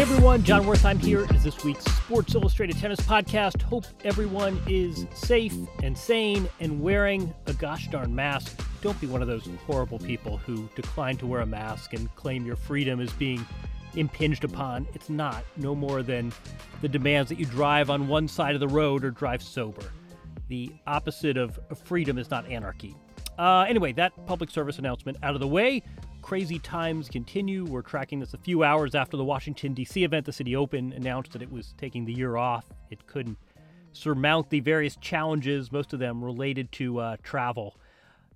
Everyone, Jon Wertheim here is this week's Sports Illustrated Tennis Podcast. Hope everyone is safe and sane and wearing a gosh darn mask. Don't be one of those horrible people who decline to wear a mask and claim your freedom is being impinged upon. It's not, no more than the demands that you drive on one side of the road or drive sober. The opposite of freedom is not anarchy. Uh, anyway, that public service announcement out of the way crazy times continue. We're tracking this a few hours after the Washington, D.C. event. The City Open announced that it was taking the year off. It couldn't surmount the various challenges, most of them related to uh, travel.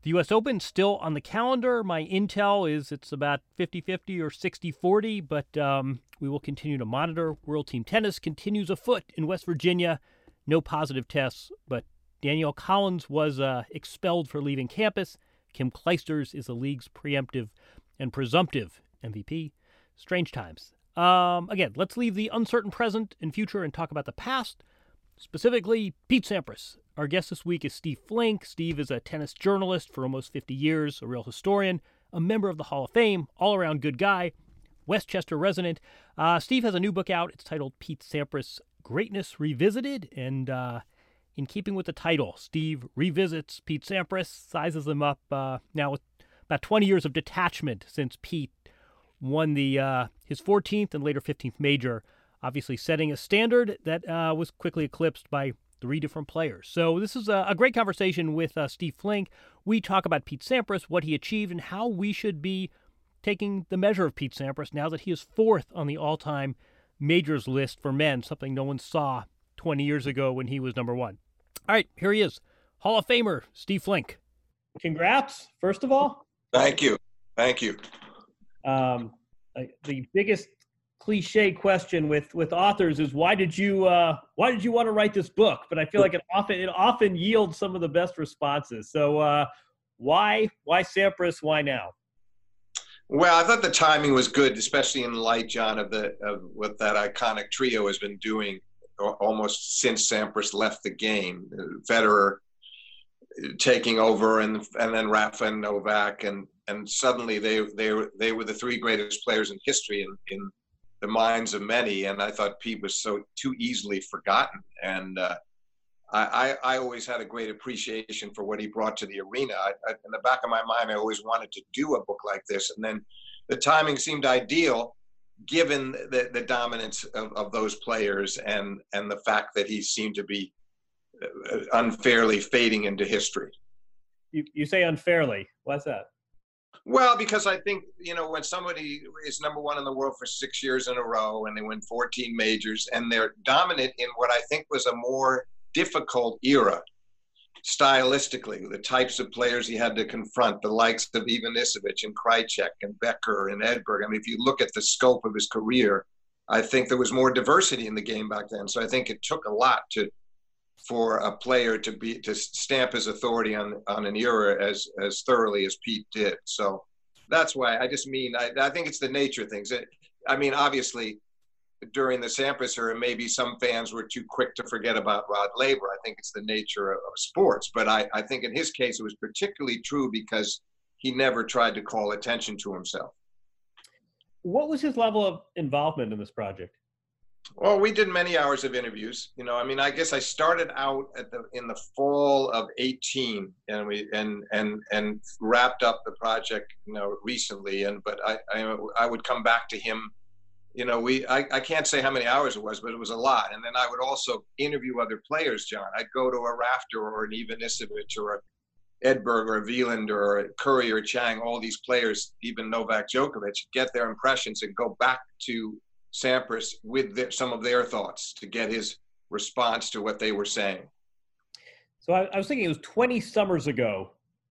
The U.S. Open still on the calendar. My intel is it's about 50 50 or 60 40, but um, we will continue to monitor. World Team Tennis continues afoot in West Virginia. No positive tests, but Danielle Collins was uh, expelled for leaving campus. Kim Clijsters is the league's preemptive and presumptive MVP. Strange times. Um, again, let's leave the uncertain present and future and talk about the past. Specifically, Pete Sampras. Our guest this week is Steve Flink. Steve is a tennis journalist for almost 50 years, a real historian, a member of the Hall of Fame, all around good guy, Westchester resident. Uh, Steve has a new book out. It's titled Pete Sampras Greatness Revisited. And uh, in keeping with the title, Steve revisits Pete Sampras, sizes him up uh, now with about 20 years of detachment since Pete won the uh, his 14th and later 15th major, obviously setting a standard that uh, was quickly eclipsed by three different players. So this is a, a great conversation with uh, Steve Flink. We talk about Pete Sampras, what he achieved, and how we should be taking the measure of Pete Sampras now that he is fourth on the all-time majors list for men, something no one saw 20 years ago when he was number one. All right, here he is, Hall of Famer Steve Flink. Congrats, first of all. Thank you. Thank you. Um, the biggest cliche question with with authors is why did you uh, why did you want to write this book? But I feel like it often it often yields some of the best responses. So uh, why why Sampras? Why now? Well, I thought the timing was good, especially in light, Jon, of the of what that iconic trio has been doing almost since Sampras left the game. Federer, taking over and and then Rafa and Novak and and suddenly they they were they were the three greatest players in history in in the minds of many and I thought Pete was so too easily forgotten and uh, I, I always had a great appreciation for what he brought to the arena. I, I, in the back of my mind, I always wanted to do a book like this, and then the timing seemed ideal, given the, the dominance of, of those players and and the fact that he seemed to be uh, unfairly fading into history. You, you say unfairly. Why's that? Well, because I think, you know, when somebody is number one in the world for six years in a row and they win 14 majors and they're dominant in what I think was a more difficult era stylistically, the types of players he had to confront, the likes of Ivanisevic and Krajicek and Becker and Edberg. I mean, if you look at the scope of his career, I think there was more diversity in the game back then. So I think it took a lot to for a player to be to stamp his authority on on an era as as thoroughly as Pete did. So that's why I just mean I, I think it's the nature of things. It, I mean, obviously, during the Sampras era, maybe some fans were too quick to forget about Rod Laver. I think it's the nature of, of sports, but I, I think in his case it was particularly true because he never tried to call attention to himself. What was his level of involvement in this project? Well, we did many hours of interviews. You know, I mean, I guess I started out at the in the fall of eighteen, and we and and and wrapped up the project, you know, recently. And but I I, I would come back to him. You know, we I, I can't say how many hours it was, but it was a lot. And then I would also interview other players, Jon. I'd go to a Rafter or an Ivanisevic or a Edberg or a Wieland or a Courier or Chang, all these players, even Novak Djokovic, get their impressions and go back to Sampras with their, some of their thoughts to get his response to what they were saying. So I, I, was thinking it was 20 summers ago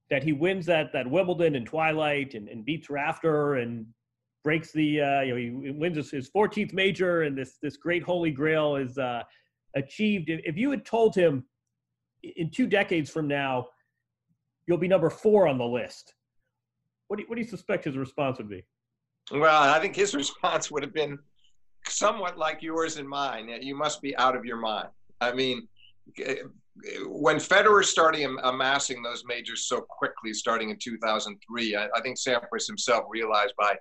that he wins that that Wimbledon and Twilight and, and beats Rafter and breaks the uh, you know he wins his, his 14th major and this this great holy grail is uh, achieved. If you had told him in two decades from now you'll be number four on the list, what do you, what do you suspect his response would be? Well, I think his response would have been somewhat like yours and mine. You must be out of your mind. I mean, when Federer started amassing those majors so quickly, starting in 2003, I, I think Sampras himself realized by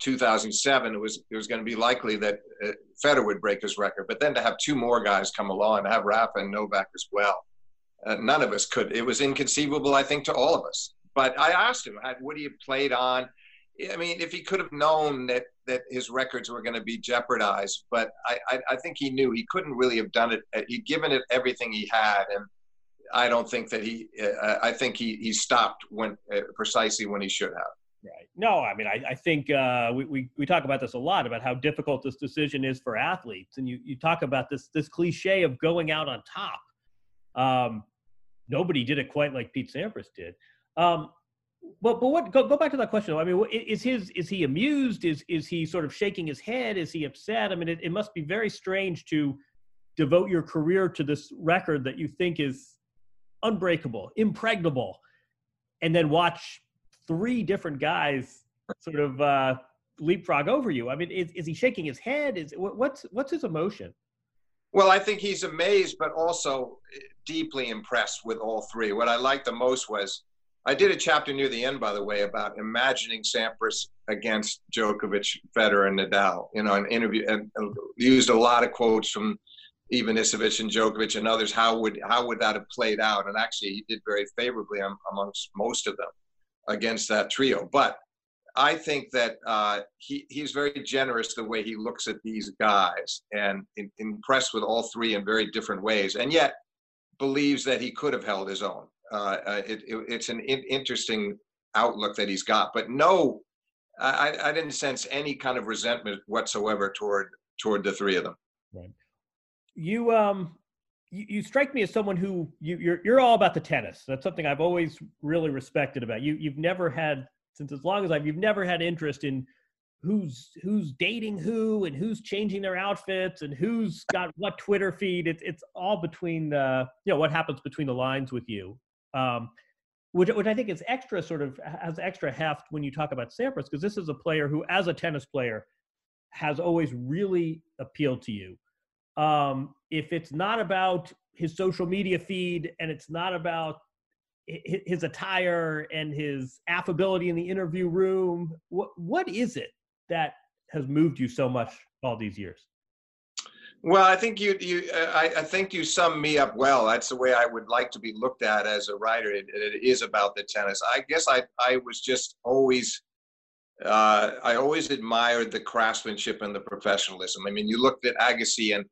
2007 it was it was going to be likely that uh, Federer would break his record. But then to have two more guys come along, to have Rafa and Novak as well, uh, none of us could. It was inconceivable, I think, to all of us. But I asked him, would he have played on? I mean, if he could have known that that his records were going to be jeopardized, but I, I, I think he knew he couldn't really have done it. Uh, he'd given it everything he had, and I don't think that he. Uh, I think he he stopped when uh, precisely when he should have. Right. No, I mean, I, I think uh, we, we, we talk about this a lot about how difficult this decision is for athletes. And you, you talk about this, this cliche of going out on top. Um, nobody did it quite like Pete Sampras did. Um, but but what go, go back to that question. I mean, is his is he amused? Is is he sort of shaking his head? Is he upset? I mean, it, it must be very strange to devote your career to this record that you think is unbreakable, impregnable, and then watch three different guys sort of uh, leapfrog over you. I mean, is, is he shaking his head? Is what's what's his emotion? Well, I think he's amazed, but also deeply impressed with all three. What I liked the most was I did a chapter near the end, by the way, about imagining Sampras against Djokovic, Federer, and Nadal. You know, an interview and used a lot of quotes from Ivanisevic and Djokovic and others. How would how would that have played out? And actually, he did very favorably amongst most of them against that trio. But I think that uh, he he's very generous the way he looks at these guys and in, impressed with all three in very different ways, and yet believes that he could have held his own. Uh, uh, it, it, it's an in, interesting outlook that he's got. But no, I, I didn't sense any kind of resentment whatsoever toward toward the three of them. Right. You um you, you strike me as someone who you, you're you're all about the tennis. That's something I've always really respected about you. You've never had since as long as I've you've never had interest in who's who's dating who and who's changing their outfits and who's got what Twitter feed. It's it's all between the you know what happens between the lines with you um, which, which I think is extra sort of has extra heft when you talk about Sampras because this is a player who, as a tennis player, has always really appealed to you. Um, if it's not about his social media feed and it's not about his attire and his affability in the interview room, what what is it that has moved you so much all these years? Well, I think you you uh, I, I, think you sum me up well. That's the way I would like to be looked at as a writer. it, it is about the tennis. I guess I I was just always uh, I always admired the craftsmanship and the professionalism. I mean, you looked at Agassi and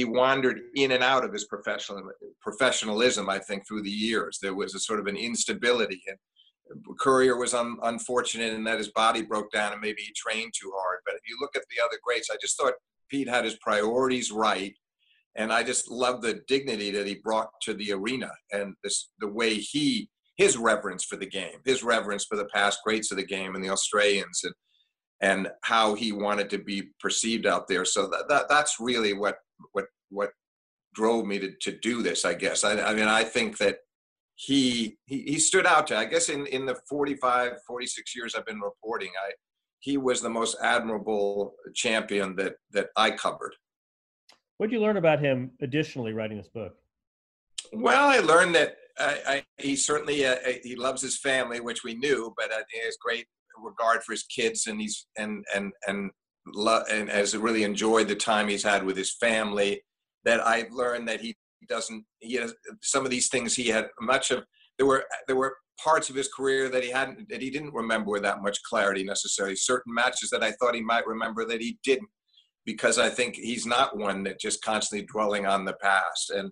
he wandered in and out of his professional professionalism. I think through the years there was a sort of an instability and. Courier was un, unfortunate in that his body broke down and maybe he trained too hard. But if you look at the other greats, I just thought Pete had his priorities right. And I just love the dignity that he brought to the arena and this, the way he, his reverence for the game, his reverence for the past greats of the game and the Australians and, and how he wanted to be perceived out there. So that, that that's really what, what, what drove me to, to do this, I guess. I, I mean, I think that he, he, he stood out to, I guess in, in the 45, 46 years I've been reporting, I, he was the most admirable champion that that I covered. What did you learn about him additionally writing this book? Well, I learned that I, I, he certainly uh, he loves his family, which we knew, but uh, he has great regard for his kids, and he's and and and lo- and has really enjoyed the time he's had with his family. That I've learned that he doesn't he has some of these things he had much of there were there were parts of his career that he hadn't that he didn't remember with that much clarity necessarily certain matches that i thought he might remember that he didn't because i think he's not one that just constantly dwelling on the past and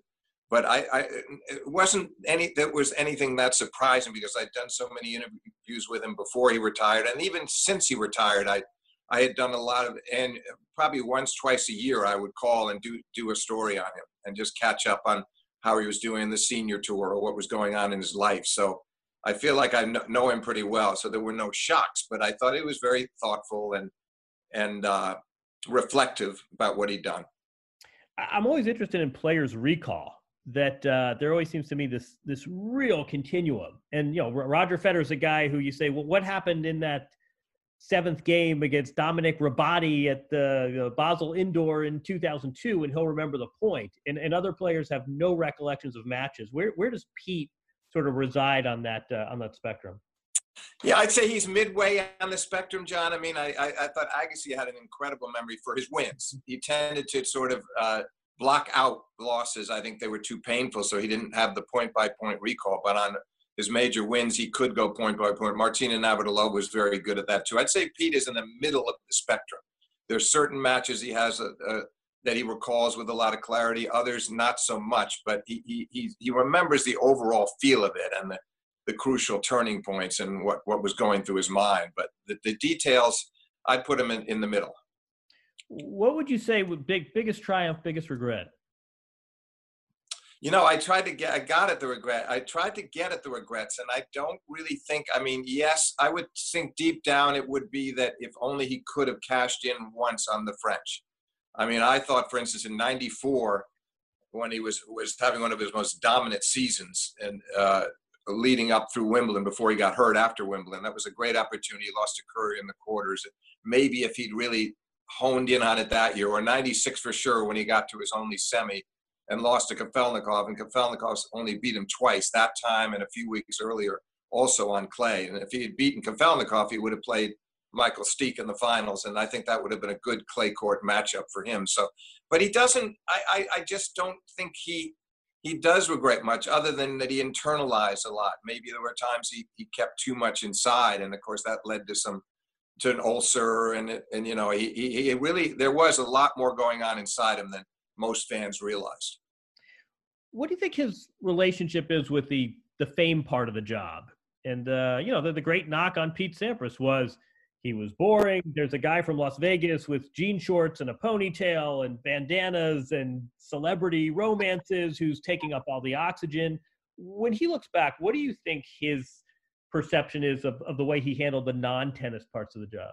but I, I it wasn't any that was anything that surprising because i'd done so many interviews with him before he retired and even since he retired i i had done a lot of and probably once twice a year i would call and do do a story on him and just catch up on how he was doing the senior tour or what was going on in his life so I feel like I know him pretty well, so there were no shocks. But I thought it was very thoughtful and and uh, reflective about what he'd done. I'm always interested in players' recall. That uh, there always seems to me this this real continuum. And you know, Roger Federer's a guy who you say, well, what happened in that seventh game against Dominik Hrbaty at the Basel Indoor in 2002, and he'll remember the point. And, and other players have no recollections of matches. Where where does Pete sort of reside on that uh, on that spectrum? Yeah, I'd say he's midway on the spectrum, Jon. I mean, I, I, I thought Agassi had an incredible memory for his wins. He tended to sort of uh, block out losses. I think they were too painful, so he didn't have the point by point recall. But on his major wins, he could go point by point. Martina Navratilova was very good at that too. I'd say Pete is in the middle of the spectrum. There's certain matches he has a, a, that he recalls with a lot of clarity. Others not so much, but he he he remembers the overall feel of it and the, the crucial turning points and what what was going through his mind. But the, the details, I'd put him in, in the middle. What would you say would big biggest triumph, biggest regret? You know, I tried to get, I got at the regret. I tried to get at the regrets, and I don't really think. I mean, yes, I would think deep down it would be that if only he could have cashed in once on the French. I mean, I thought, for instance, in '94, when he was was having one of his most dominant seasons and uh, leading up through Wimbledon before he got hurt after Wimbledon, that was a great opportunity. He lost to Courier in the quarters. Maybe if he'd really honed in on it that year, or '96 for sure, when he got to his only semi and lost to Kafelnikov, and Kafelnikov only beat him twice, that time and a few weeks earlier, also on clay. And if he had beaten Kafelnikov, he would have played Michael Stich in the finals, and I think that would have been a good clay court matchup for him. So, but he doesn't. I, I, I just don't think he he does regret much, other than that he internalized a lot. Maybe there were times he, he kept too much inside, and of course that led to some to an ulcer, and and you know he he, he really there was a lot more going on inside him than most fans realized. What do you think his relationship is with the the fame part of the job? And uh, you know, the, the great knock on Pete Sampras was he was boring. There's a guy from Las Vegas with jean shorts and a ponytail and bandanas and celebrity romances who's taking up all the oxygen. When he looks back, what do you think his perception is of, of the way he handled the non-tennis parts of the job?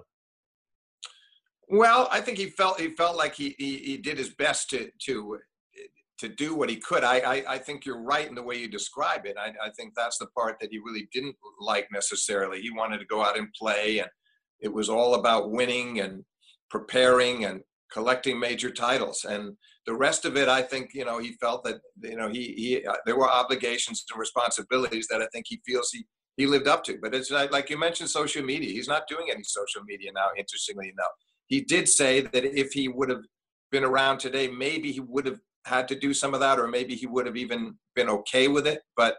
Well, I think he felt he felt like he he, he did his best to to to do what he could. I, I, I think you're right in the way you describe it. I, I think that's the part that he really didn't like necessarily. He wanted to go out and play, and it was all about winning and preparing and collecting major titles. And the rest of it, I think, you know, he felt that you know he he uh, there were obligations and responsibilities that I think he feels he he lived up to. But it's like, like you mentioned, social media. He's not doing any social media now. Interestingly enough he did say that if he would have been around today, maybe he would have had to do some of that, or maybe he would have even been okay with it. But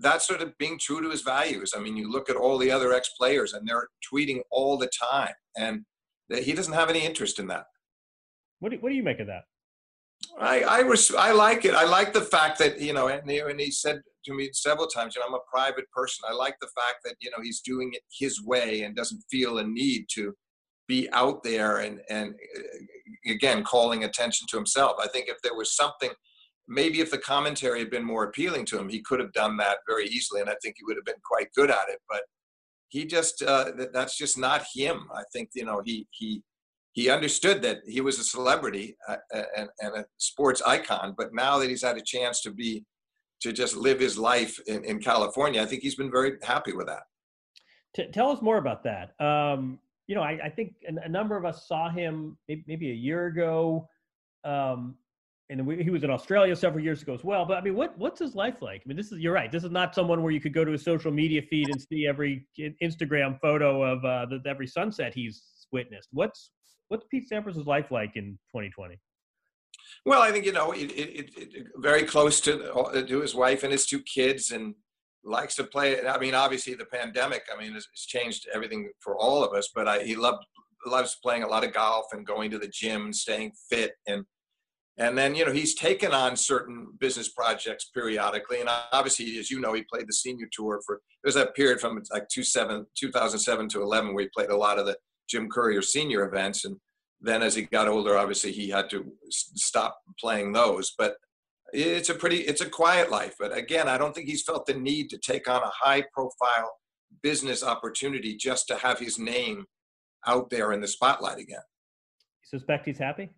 that's sort of being true to his values. I mean, you look at all the other ex players, and they're tweeting all the time, and he doesn't have any interest in that. What do, what do you make of that? I I, res- I like it. I like the fact that you know, and he, and he said to me several times, you know, I'm a private person. I like the fact that you know he's doing it his way and doesn't feel a need to be out there and and uh, again calling attention to himself. I think if there was something, maybe if the commentary had been more appealing to him, he could have done that very easily, and I think he would have been quite good at it. But he just uh, that's just not him. I think you know he he he understood that he was a celebrity uh, and, and a sports icon, but now that he's had a chance to be to just live his life in, in California, I think he's been very happy with that. T- tell us more about that. Um, you know, I, I think a, a, number of us saw him maybe, a year ago, um, and we, he was in Australia several years ago as well. But I mean, what what's his life like? I mean, this is you're right. This is not someone where you could go to a social media feed and see every Instagram photo of uh, the, every sunset he's witnessed. What's what's Pete Sampras' life like in 2020? Well, I think you know, it, it, it, very close to uh, to his wife and his two kids, and likes to play. I mean, obviously the pandemic. I mean, it's, changed everything for all of us. But I, he loved loves playing a lot of golf and going to the gym and staying fit and and then you know he's taken on certain business projects periodically and obviously as you know he played the senior tour for there's that period from like 2007 to 11 where he played a lot of the jim courier senior events and then as he got older obviously he had to stop playing those but it's a pretty it's a quiet life but again i don't think he's felt the need to take on a high profile business opportunity just to have his name out there in the spotlight again you suspect he's happy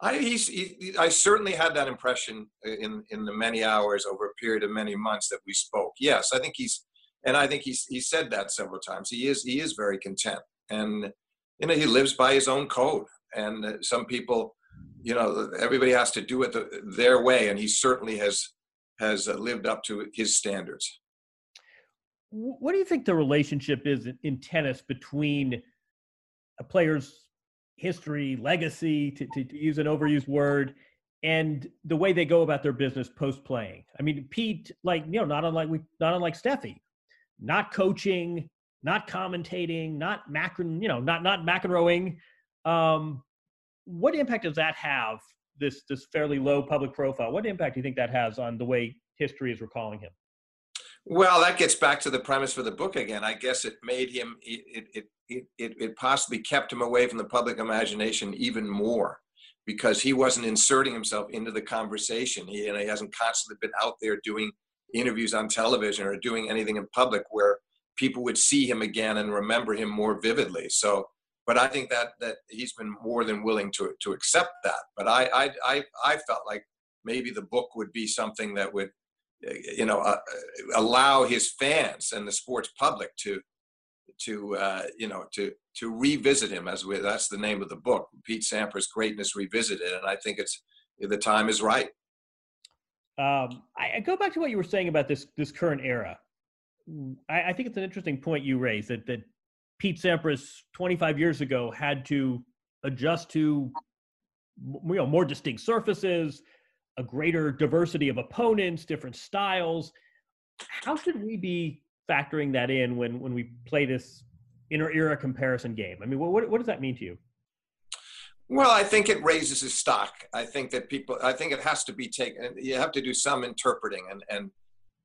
i he's he, i certainly had that impression in in the many hours over a period of many months that we spoke yes i think he's and I think he's he said that several times. He is he is very content, and you know he lives by his own code. And some people, you know, everybody has to do it the, their way, and he certainly has has lived up to his standards. What do you think the relationship is in tennis between a player's history, legacy, to, to, to use an overused word, and the way they go about their business post playing. I mean, Pete, like you know, not unlike we, not unlike Steffi, not coaching, not commentating, not McEnroe, you know, not not McEnroeing. Um, what impact does that have? This this fairly low public profile. What impact do you think that has on the way history is recalling him? Well, that gets back to the premise for the book again. I guess it made him it it it it, it possibly kept him away from the public imagination even more because he wasn't inserting himself into the conversation. He, you know, he hasn't constantly been out there doing interviews on television or doing anything in public where people would see him again and remember him more vividly. So, but I think that that he's been more than willing to to accept that. But I I I, I felt like maybe the book would be something that would you know uh, allow his fans and the sports public to to uh, you know to to revisit him as we, that's the name of the book pete sampras greatness revisited and i think it's the time is right um, I, I, go back to what you were saying about this this current era I, I, think it's an interesting point you raised that that pete sampras 25 years ago had to adjust to you know more distinct surfaces a greater diversity of opponents different styles how should we be factoring that in when when we play this inter era comparison game? I mean, what what does that mean to you? Well, I think it raises his stock. I think that people. I think it has to be taken. You have to do some interpreting, and and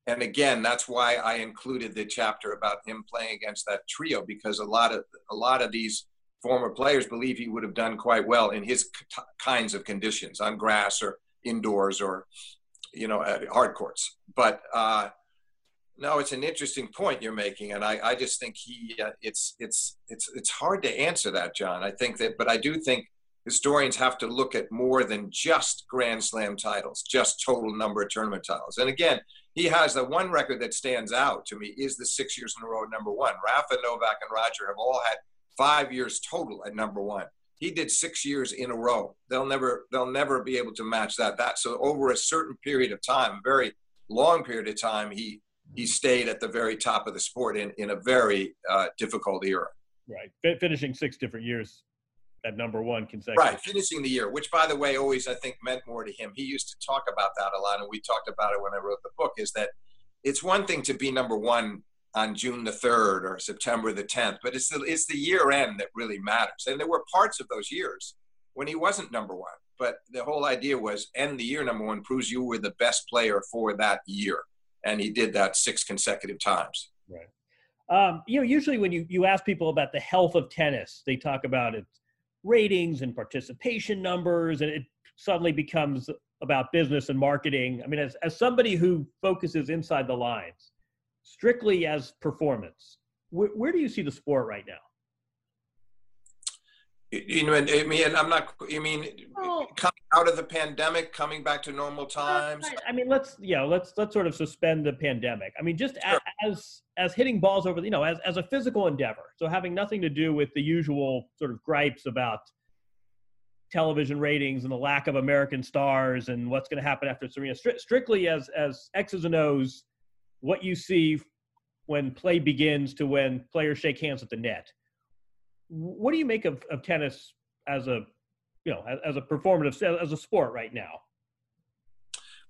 and again, that's why I included the chapter about him playing against that trio because a lot of a lot of these former players believe he would have done quite well in his kinds of conditions on grass or indoors or you know at hard courts. But uh, no, it's an interesting point you're making, and I, I just think he uh, it's it's it's it's hard to answer that, Jon. I think that, but I do think historians have to look at more than just Grand Slam titles, just total number of tournament titles. And again, he has the one record that stands out to me is the six years in a row number one. Rafa, Novak, and Roger have all had five years total at number one. He did six years in a row. They'll never they'll never be able to match that. That so over a certain period of time, very long period of time, he he stayed at the very top of the sport in, in a very uh, difficult era. Right. F- finishing six different years at number one consecutive. Right. Finishing the year, which by the way, always I think meant more to him. He used to talk about that a lot. And we talked about it when I wrote the book is that it's one thing to be number one on June the 3rd or September the 10th, but it's the, it's the year end that really matters. And there were parts of those years when he wasn't number one. But the whole idea was end the year number one proves you were the best player for that year and he did that six consecutive times. Right. Um, you know, usually when you, you ask people about the health of tennis, they talk about its ratings and participation numbers, and it suddenly becomes about business and marketing. I mean, as, as somebody who focuses inside the lines, strictly as performance, wh- where do you see the sport right now? You know, I mean, I'm not. You mean oh. coming out of the pandemic, coming back to normal times? I mean, let's yeah, let's let's sort of suspend the pandemic. I mean, just sure. as as hitting balls over, the, you know, as as a physical endeavor. So having nothing to do with the usual sort of gripes about television ratings and the lack of American stars and what's going to happen after Serena. Stri- strictly as as X's and O's, what you see when play begins to when players shake hands at the net what do you make of, of tennis as a you know as, a performative as a sport right now?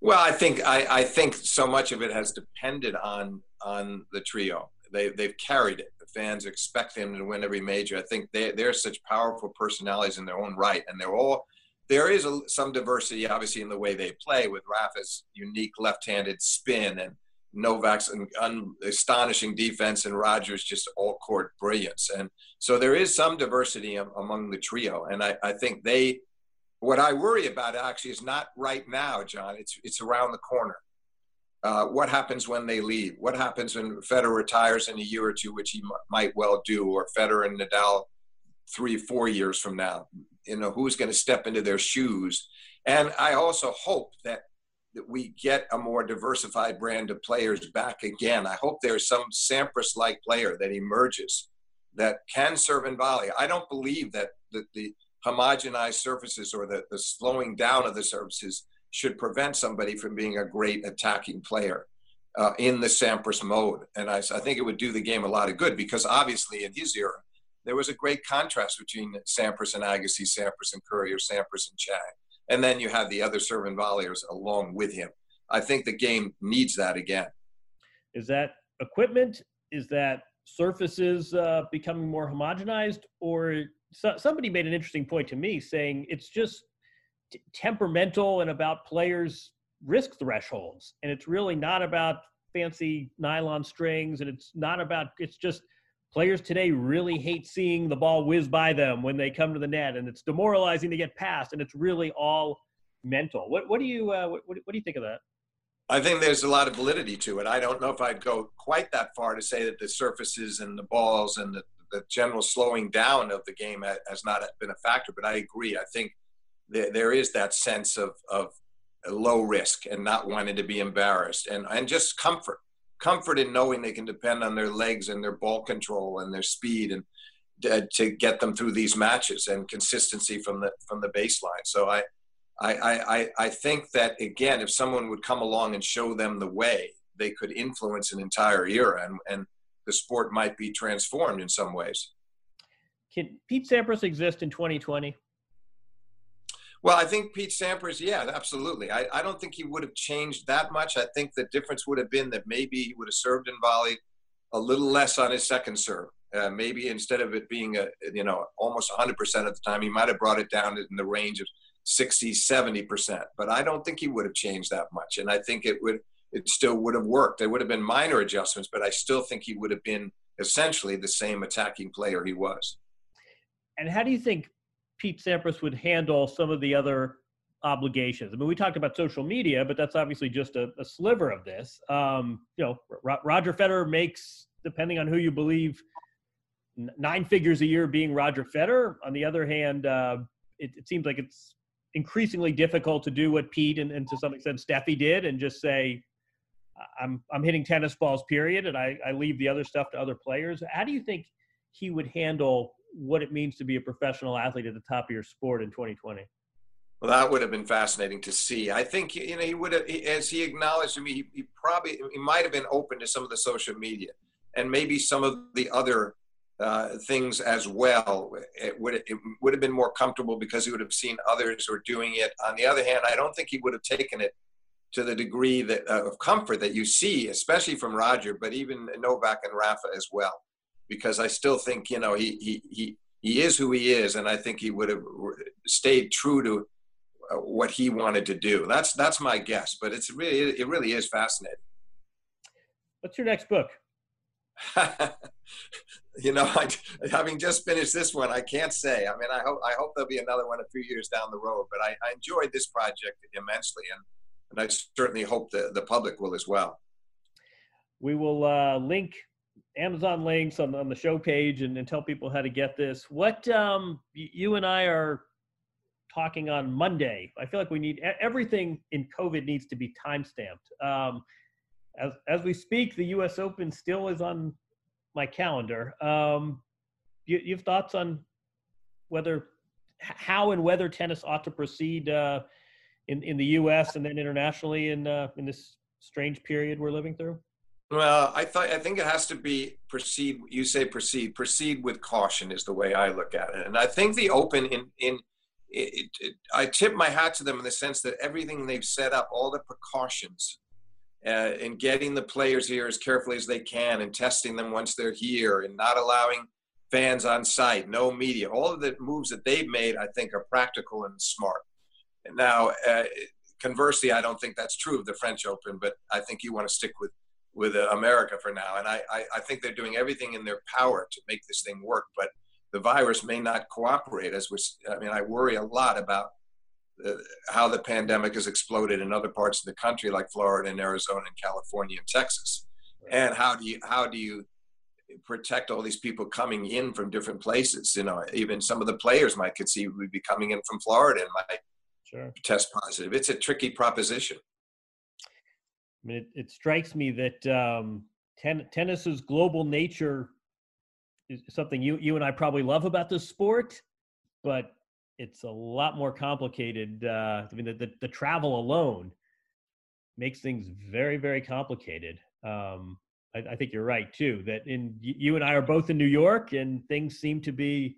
Well i think I, I think so much of it has depended on on the trio. They, they've carried it. The fans expect them to win every major. I think they, they're such powerful personalities in their own right and they're all there is a, some diversity obviously in the way they play with rafa's unique left-handed spin and Novak's an, un, astonishing defense and Rogers just all court brilliance. And so there is some diversity among the trio. And I, I think they, what I worry about actually is not right now, Jon. It's, it's around the corner. Uh, what happens when they leave? What happens when Federer retires in a year or two, which he m- might well do, or Federer and Nadal three, four years from now? You know, who's going to step into their shoes? And I also hope that that we get a more diversified brand of players back again. I hope there's some Sampras like player that emerges that can serve in volley. I don't believe that the, the homogenized surfaces or the, the slowing down of the surfaces should prevent somebody from being a great attacking player uh, in the Sampras mode. And I, I think it would do the game a lot of good because obviously in his era, there was a great contrast between Sampras and Agassi, Sampras and Courier, or Sampras and Chang. And then you have the other servant volleyers along with him. I think the game needs that again. Is that equipment? Is that surfaces uh, becoming more homogenized? Or so, somebody made an interesting point to me saying it's just t- temperamental and about players' risk thresholds. And it's really not about fancy nylon strings and it's not about, it's just players today really hate seeing the ball whiz by them when they come to the net, and it's demoralizing to get past, and it's really all mental. What, what do you uh, what, what do you think of that? I think there's a lot of validity to it. I don't know if I'd go quite that far to say that the surfaces and the balls and the, the general slowing down of the game has not been a factor, but I agree. I think there, there is that sense of, of low risk and not wanting to be embarrassed and, and just comfort comfort in knowing they can depend on their legs and their ball control and their speed and uh, to get them through these matches and consistency from the from the baseline. So I, I I I think that again, if someone would come along and show them the way, they could influence an entire era and and the sport might be transformed in some ways. Can Pete Sampras exist in 2020? Well, I think Pete Sampras, yeah, absolutely. I, I don't think he would have changed that much. I think the difference would have been that maybe he would have served in volley a little less on his second serve. Uh, maybe instead of it being a you know almost 100% of the time, he might have brought it down in the range of 60, 70%. But I don't think he would have changed that much, and I think it would it still would have worked. There would have been minor adjustments, but I still think he would have been essentially the same attacking player he was. And how do you think Pete Sampras would handle some of the other obligations. I mean, we talked about social media, but that's obviously just a, a sliver of this. Um, you know, Roger Federer makes, depending on who you believe, n- nine figures a year being Roger Federer. On the other hand, uh, it, it, seems like it's increasingly difficult to do what Pete and, and to some extent Steffi did, and just say, "I'm I'm hitting tennis balls, period," and I, I leave the other stuff to other players. How do you think he would handle what it means to be a professional athlete at the top of your sport in 2020? Well, that would have been fascinating to see. I think you know he would have, as he acknowledged to me, he, he probably he might have been open to some of the social media and maybe some of the other uh, things as well. It would it would have been more comfortable because he would have seen others who are doing it. On the other hand, I don't think he would have taken it to the degree that uh, of comfort that you see, especially from Roger, but even Novak and Rafa as well because I still think you know he he he he is who he is, and I think he would have stayed true to uh, what he wanted to do. That's that's my guess, but it's really it really is fascinating. What's your next book? you know, I, having just finished this one, I can't say. I mean, I hope I hope there'll be another one a few years down the road. But I, I enjoyed this project immensely, and and I certainly hope the the public will as well. We will uh, link Amazon links on, on the show page and, and tell people how to get this. What um, you and I are talking on Monday. I feel like we need everything in COVID needs to be time stamped. Um, as as we speak, the U.S. Open still is on my calendar. Um, you, you have thoughts on whether how and whether tennis ought to proceed uh, in in the U.S. and then internationally in uh, in this strange period we're living through? Well, I thought I think it has to be proceed. You say proceed. Proceed with caution is the way I look at it, and I think the Open in in it, it, I tip my hat to them in the sense that everything they've set up, all the precautions, uh, in getting the players here as carefully as they can, and testing them once they're here, and not allowing fans on site, no media, all of the moves that they've made, I think, are practical and smart. And Now, uh, conversely, I don't think that's true of the French Open, but I think you want to stick with with uh, America for now. And I, I, I, think they're doing everything in their power to make this thing work, but the virus may not cooperate. As we, I mean, I worry a lot about uh, how the pandemic has exploded in other parts of the country, like Florida and Arizona and California and Texas. And how do you how do you protect all these people coming in from different places? You know, even some of the players might conceive would be coming in from Florida and might sure. test positive. It's a tricky proposition. I mean, it, it strikes me that um, ten, tennis's global nature is something you you and I probably love about the sport, but it's a lot more complicated. Uh, I mean, the, the, the travel alone makes things very very complicated. Um, I, I, think you're right too. That in you and I are both in New York, and things seem to be.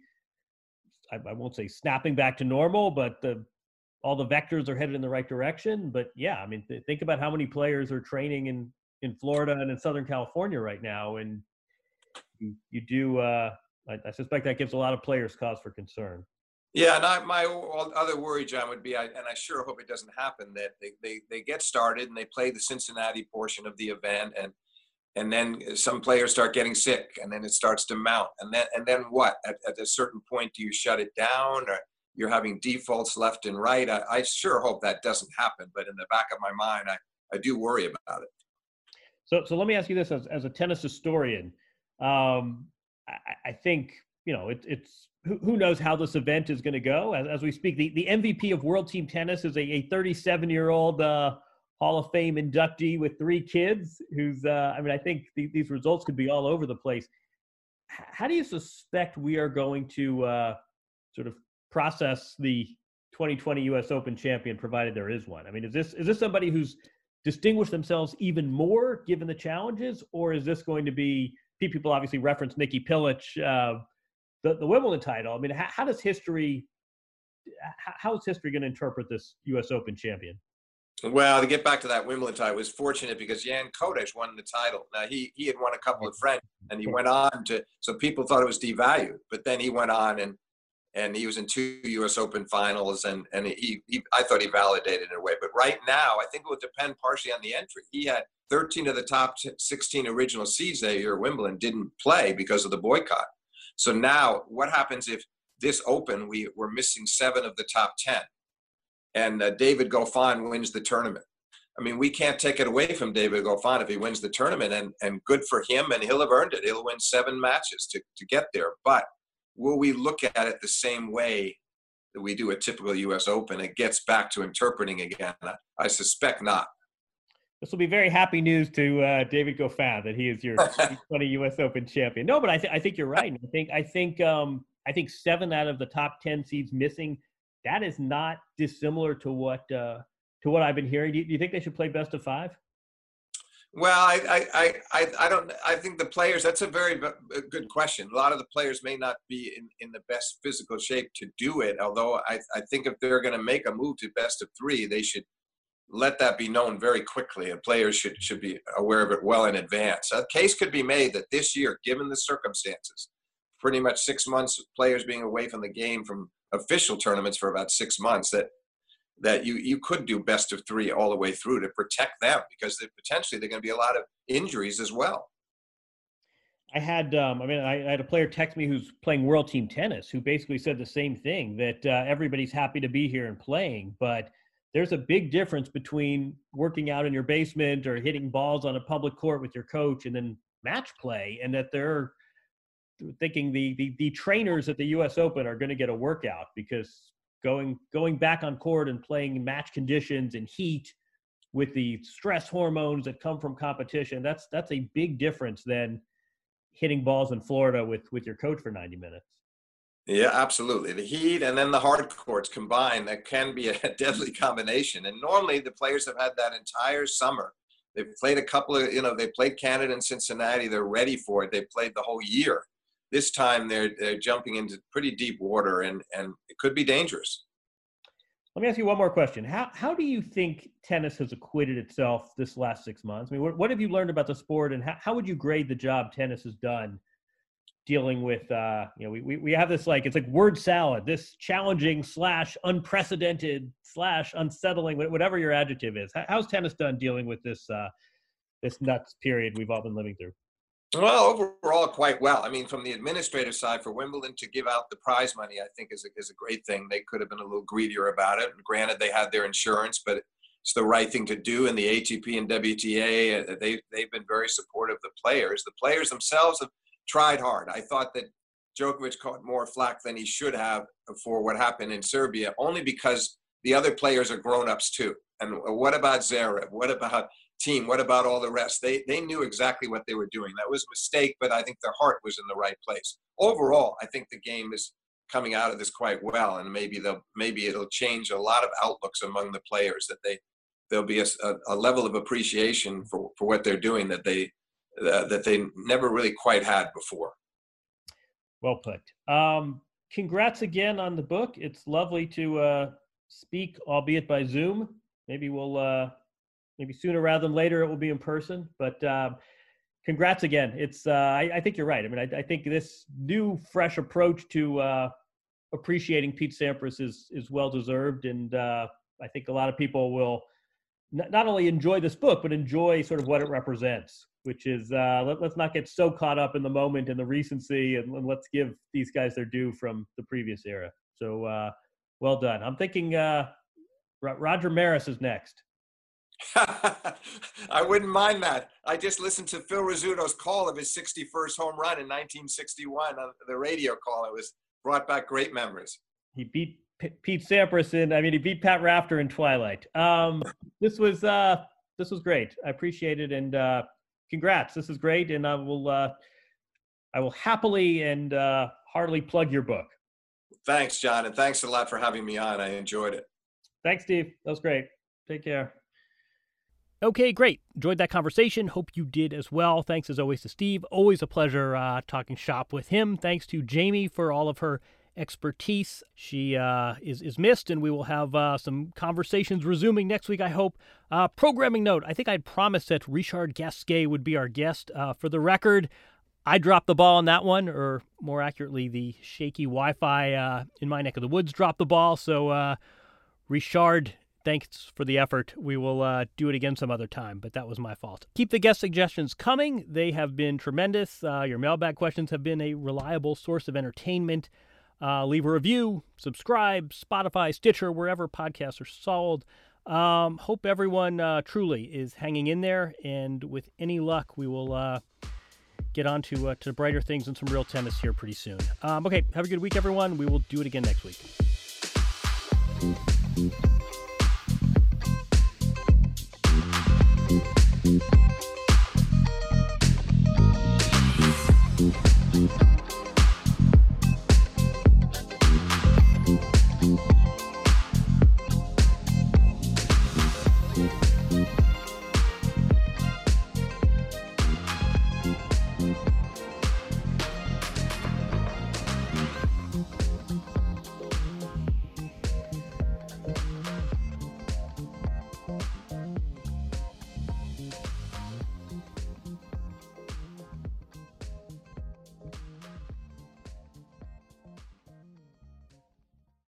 I, I won't say snapping back to normal, but the all the vectors are headed in the right direction. But yeah, I mean, th- think about how many players are training in in Florida and in Southern California right now, and you, you do. Uh, I, I, suspect that gives a lot of players cause for concern. Yeah, and I, my other worry, Jon, would be, I, and I sure hope it doesn't happen, that they, they, they get started and they play the Cincinnati portion of the event, and and then some players start getting sick, and then it starts to mount, and then and then what? At, at a certain point, do you shut it down, or you're having defaults left and right? I, I sure hope that doesn't happen, but in the back of my mind, I, I do worry about it. So, so let me ask you this: as, as a tennis historian, um, I, I, think you know it, it's who, who, knows how this event is going to go as, as, we speak. The, the MVP of World Team Tennis is a 37 year old uh, Hall of Fame inductee with three kids. Who's uh, I mean, I think the, these results could be all over the place. How do you suspect we are going to uh, sort of process the 2020 U.S. Open champion, provided there is one? I mean, is this is this somebody who's distinguished themselves even more given the challenges, or is this going to be people obviously reference Nikki Pilic, uh, the, the Wimbledon title. I mean, how, how does history, how is history going to interpret this U.S. Open champion? Well, to get back to that Wimbledon title, was fortunate because Jan Kodeš won the title. Now he he had won a couple of French, and he went on to. So people thought it was devalued, but then he went on and and he was in two U.S. Open finals, and and he, he I thought he validated in a way. But right now, I think it would depend partially on the entry. He had 13 of the top 16 original seeds that year at Wimbledon didn't play because of the boycott. So now, what happens if this Open we were missing seven of the top 10, and uh, David Goffin wins the tournament? I mean, we can't take it away from David Goffin if he wins the tournament, and and good for him, and he'll have earned it. He'll win seven matches to to get there. But will we look at it the same way that we do a typical U.S. Open? It gets back to interpreting again. I suspect not. This will be very happy news to uh, David Goffin that he is your 2020 U.S. Open champion. No, but I, th- I think you're right. I think I think um, I think seven out of the top ten seeds missing. That is not dissimilar to what uh, to what I've been hearing. Do you, do you think they should play best of five? Well, I, I, I, I don't. I think the players. That's a very good question. A lot of the players may not be in, in the best physical shape to do it. Although I, I think if they're going to make a move to best of three, they should let that be known very quickly, and players should should be aware of it well in advance. A case could be made that this year, given the circumstances, pretty much six months of players being away from the game from official tournaments for about six months, that that you you could do best of three all the way through to protect them because potentially they're going to be a lot of injuries as well. I had, um, I mean, I, I, had a player text me who's playing world team tennis who basically said the same thing that uh, everybody's happy to be here and playing, but there's a big difference between working out in your basement or hitting balls on a public court with your coach and then match play and that they're thinking the the, the trainers at the US Open are going to get a workout because going going back on court and playing match conditions and heat with the stress hormones that come from competition that's that's a big difference than hitting balls in Florida with with your coach for 90 minutes yeah, absolutely. The heat and then the hard courts combined, that can be a deadly combination. And normally the players have had that entire summer. They've played a couple of, you know, they played Canada and Cincinnati. They're ready for it. They played the whole year. This time they're, they're jumping into pretty deep water and, and it could be dangerous. Let me ask you one more question. How, how do you think tennis has acquitted itself this last six months? I mean, what, what have you learned about the sport and how, how would you grade the job tennis has done dealing with uh you know we, we, we have this like it's like word salad this challenging slash unprecedented slash unsettling whatever your adjective is how's tennis done dealing with this uh this nuts period we've all been living through well overall quite well i mean from the administrative side for wimbledon to give out the prize money i think is a, is a great thing they could have been a little greedier about it granted they had their insurance but it's the right thing to do and the atp and wta uh, they, they've been very supportive of the players the players themselves have tried hard. I thought that Djokovic caught more flack than he should have for what happened in Serbia, only because the other players are grown ups too. And what about Zverev? What about Thiem? What about all the rest? They they knew exactly what they were doing. That was a mistake, but I think their heart was in the right place. Overall, I think the game is coming out of this quite well, and maybe they'll maybe it'll change a lot of outlooks among the players that they there'll be a, a level of appreciation for, for what they're doing that they uh, that they never really quite had before. Well put. Um, congrats again on the book. It's lovely to uh, speak, albeit by Zoom. Maybe we'll uh, maybe sooner rather than later it will be in person. But um, congrats again. It's uh, I, I, think you're right. I mean, I, I think this new, fresh approach to uh, appreciating Pete Sampras is is well deserved, and uh, I think a lot of people will n- not only enjoy this book but enjoy sort of what it represents. Which is uh, let, us not get so caught up in the moment and the recency, and, and, let's give these guys their due from the previous era. So uh, well done. I'm thinking uh, Roger Maris is next. I wouldn't mind that. I just listened to Phil Rizzuto's call of his 61st home run in 1961 on the radio call. It was brought back great memories. He beat P- Pete Sampras in. I mean, he beat Pat Rafter in Twilight. Um, this was uh, this was great. I appreciate it, and uh, congrats. This is great, and I will uh, I will happily and uh, heartily plug your book. Thanks, Jon, and thanks a lot for having me on. I enjoyed it. Thanks, Steve. That was great. Take care. Okay, great. Enjoyed that conversation. Hope you did as well. Thanks as always to Steve. Always a pleasure uh, talking shop with him. Thanks to Jamie for all of her expertise. She uh, is is missed, and we will have uh, some conversations resuming next week. I hope. Uh, programming note: I think I'd promised that Richard Gasquet would be our guest. Uh, for the record, I dropped the ball on that one, or more accurately, the shaky Wi-Fi uh, in my neck of the woods dropped the ball. So, Richard thanks for the effort. We will uh, do it again some other time, but that was my fault. Keep the guest suggestions coming. They have been tremendous. Uh, your mailbag questions have been a reliable source of entertainment. Uh, leave a review, subscribe, Spotify, Stitcher, wherever podcasts are sold. Um, hope everyone uh, truly is hanging in there, and with any luck, we will uh, get on to, uh, to brighter things and some real tennis here pretty soon. Um, okay, have a good week, everyone. We will do it again next week.